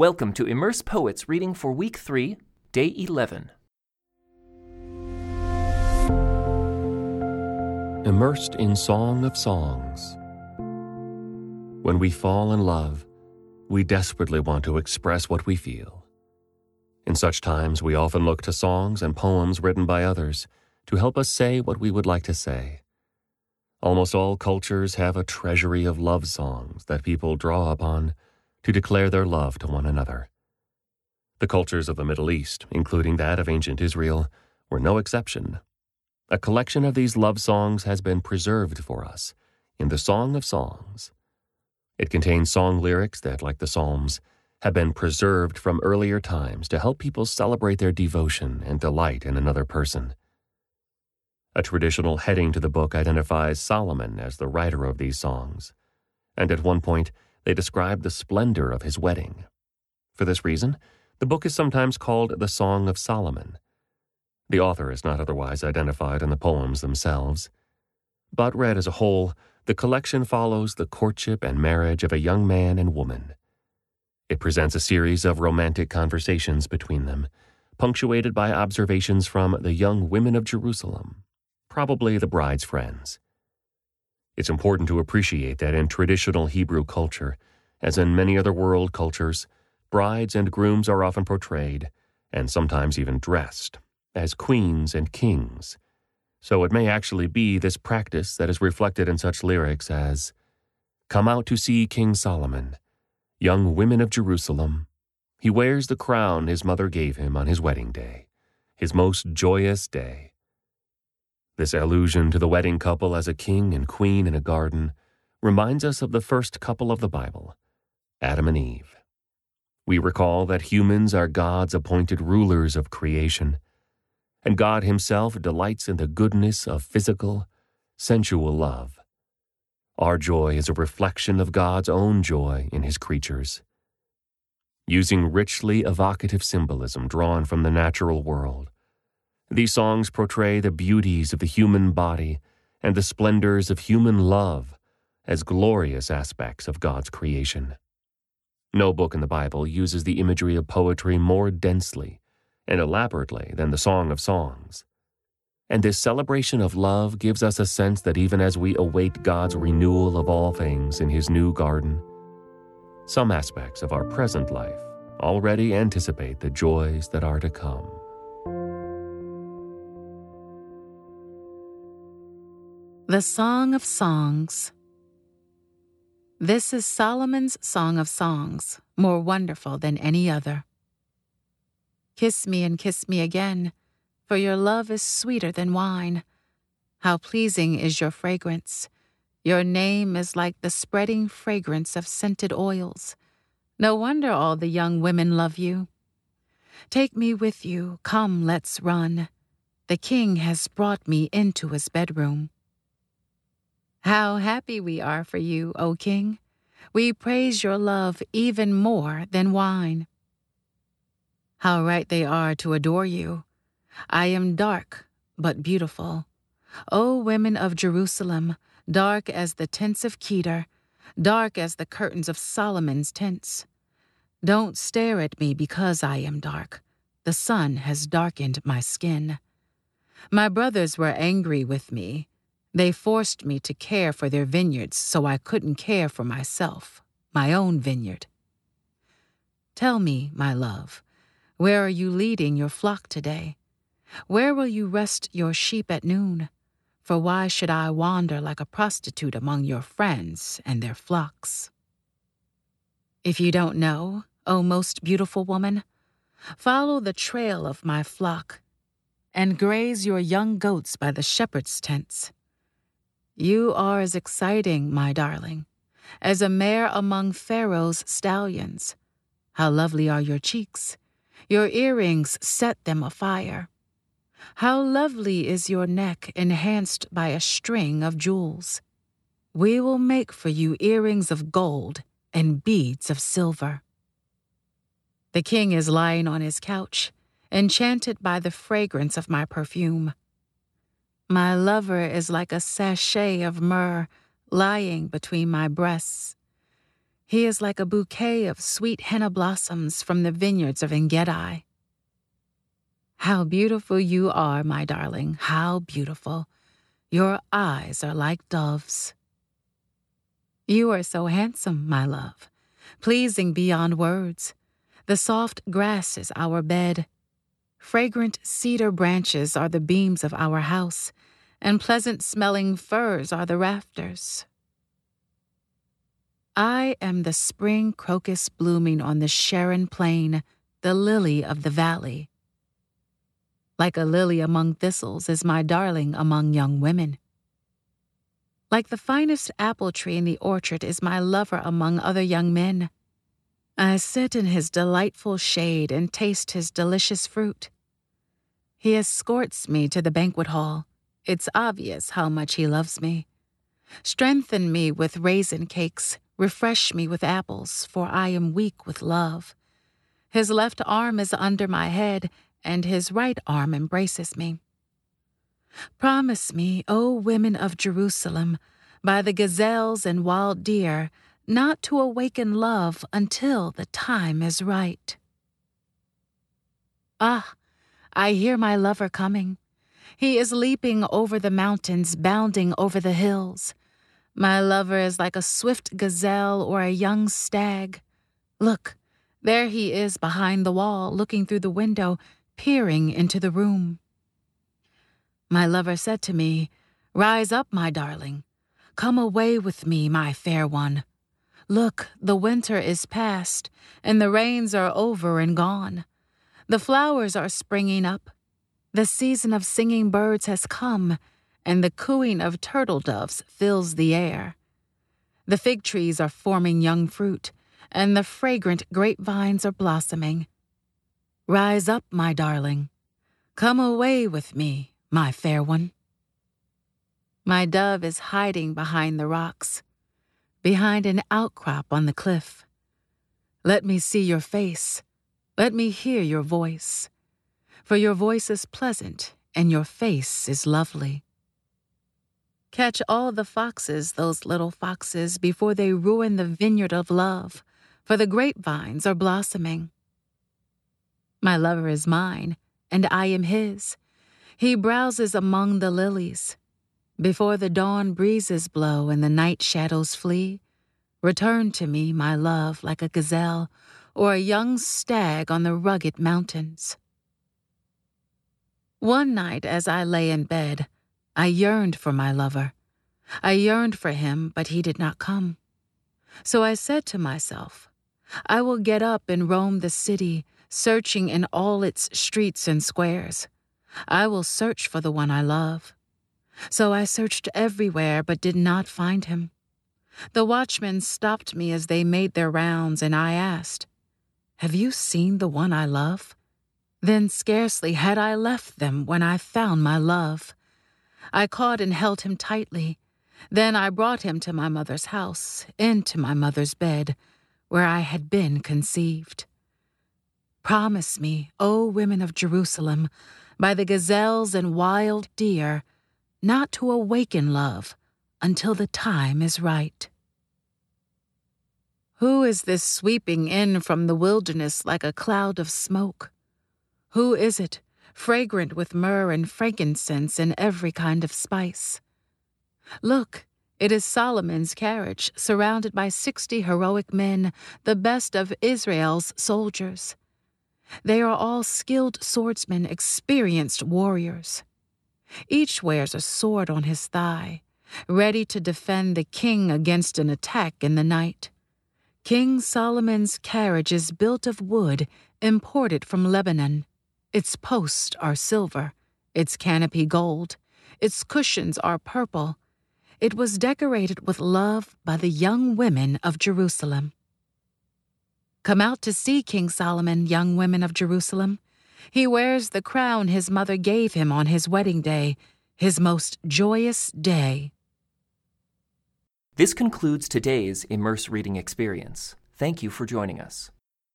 Welcome to Immerse Poets reading for week 3, day 11. Immersed in Song of Songs. When we fall in love, we desperately want to express what we feel. In such times, we often look to songs and poems written by others to help us say what we would like to say. Almost all cultures have a treasury of love songs that people draw upon to declare their love to one another. The cultures of the Middle East, including that of ancient Israel, were no exception. A collection of these love songs has been preserved for us in the Song of Songs. It contains song lyrics that, like the Psalms, have been preserved from earlier times to help people celebrate their devotion and delight in another person. A traditional heading to the book identifies Solomon as the writer of these songs, and at one point they describe the splendor of his wedding. For this reason, the book is sometimes called the Song of Solomon. The author is not otherwise identified in the poems themselves. But read as a whole, the collection follows the courtship and marriage of a young man and woman. It presents a series of romantic conversations between them, punctuated by observations from the young women of Jerusalem, probably the bride's friends. It's important to appreciate that in traditional Hebrew culture, as in many other world cultures, brides and grooms are often portrayed, and sometimes even dressed, as queens and kings. So it may actually be this practice that is reflected in such lyrics as Come out to see King Solomon, young women of Jerusalem. He wears the crown his mother gave him on his wedding day, his most joyous day. This allusion to the wedding couple as a king and queen in a garden reminds us of the first couple of the Bible, Adam and Eve. We recall that humans are God's appointed rulers of creation, and God Himself delights in the goodness of physical, sensual love. Our joy is a reflection of God's own joy in His creatures. Using richly evocative symbolism drawn from the natural world, these songs portray the beauties of the human body and the splendors of human love as glorious aspects of God's creation. No book in the Bible uses the imagery of poetry more densely and elaborately than the Song of Songs. And this celebration of love gives us a sense that even as we await God's renewal of all things in His new garden, some aspects of our present life already anticipate the joys that are to come. The Song of Songs. This is Solomon's Song of Songs, more wonderful than any other. Kiss me and kiss me again, for your love is sweeter than wine. How pleasing is your fragrance! Your name is like the spreading fragrance of scented oils. No wonder all the young women love you. Take me with you, come, let's run. The king has brought me into his bedroom. How happy we are for you, O King. We praise your love even more than wine. How right they are to adore you. I am dark, but beautiful. O women of Jerusalem, dark as the tents of Kedar, dark as the curtains of Solomon's tents. Don't stare at me because I am dark. The sun has darkened my skin. My brothers were angry with me they forced me to care for their vineyards so I couldn't care for myself, my own vineyard. Tell me, my love, where are you leading your flock today? Where will you rest your sheep at noon? For why should I wander like a prostitute among your friends and their flocks? If you don't know, O most beautiful woman, follow the trail of my flock and graze your young goats by the shepherd's tents. You are as exciting, my darling, as a mare among Pharaoh's stallions. How lovely are your cheeks! Your earrings set them afire. How lovely is your neck enhanced by a string of jewels. We will make for you earrings of gold and beads of silver. The king is lying on his couch, enchanted by the fragrance of my perfume. My lover is like a sachet of myrrh lying between my breasts. He is like a bouquet of sweet henna blossoms from the vineyards of Engedi. How beautiful you are, my darling, how beautiful. Your eyes are like doves. You are so handsome, my love, pleasing beyond words. The soft grass is our bed. Fragrant cedar branches are the beams of our house, and pleasant smelling firs are the rafters. I am the spring crocus blooming on the Sharon plain, the lily of the valley. Like a lily among thistles is my darling among young women. Like the finest apple tree in the orchard is my lover among other young men. I sit in his delightful shade and taste his delicious fruit. He escorts me to the banquet hall. It's obvious how much he loves me. Strengthen me with raisin cakes, Refresh me with apples, for I am weak with love. His left arm is under my head, and his right arm embraces me. Promise me, O women of Jerusalem, by the gazelles and wild deer, not to awaken love until the time is right. Ah, I hear my lover coming. He is leaping over the mountains, bounding over the hills. My lover is like a swift gazelle or a young stag. Look, there he is behind the wall, looking through the window, peering into the room. My lover said to me, Rise up, my darling. Come away with me, my fair one. Look, the winter is past, and the rains are over and gone. The flowers are springing up. The season of singing birds has come, and the cooing of turtle doves fills the air. The fig trees are forming young fruit, and the fragrant grapevines are blossoming. Rise up, my darling. Come away with me, my fair one. My dove is hiding behind the rocks, behind an outcrop on the cliff. Let me see your face. Let me hear your voice. For your voice is pleasant and your face is lovely. Catch all the foxes, those little foxes, before they ruin the vineyard of love, for the grapevines are blossoming. My lover is mine, and I am his. He browses among the lilies. Before the dawn breezes blow and the night shadows flee, return to me, my love, like a gazelle or a young stag on the rugged mountains. One night, as I lay in bed, I yearned for my lover. I yearned for him, but he did not come. So I said to myself, I will get up and roam the city, searching in all its streets and squares. I will search for the one I love. So I searched everywhere, but did not find him. The watchmen stopped me as they made their rounds, and I asked, Have you seen the one I love? Then scarcely had I left them when I found my love. I caught and held him tightly. Then I brought him to my mother's house, into my mother's bed, where I had been conceived. Promise me, O women of Jerusalem, by the gazelles and wild deer, not to awaken love until the time is right. Who is this sweeping in from the wilderness like a cloud of smoke? Who is it fragrant with myrrh and frankincense and every kind of spice. Look, it is Solomon's carriage, surrounded by sixty heroic men, the best of Israel's soldiers. They are all skilled swordsmen, experienced warriors. Each wears a sword on his thigh, ready to defend the king against an attack in the night. King Solomon's carriage is built of wood imported from Lebanon. Its posts are silver, its canopy gold, its cushions are purple. It was decorated with love by the young women of Jerusalem. Come out to see King Solomon, young women of Jerusalem. He wears the crown his mother gave him on his wedding day, his most joyous day. This concludes today's Immerse Reading Experience. Thank you for joining us.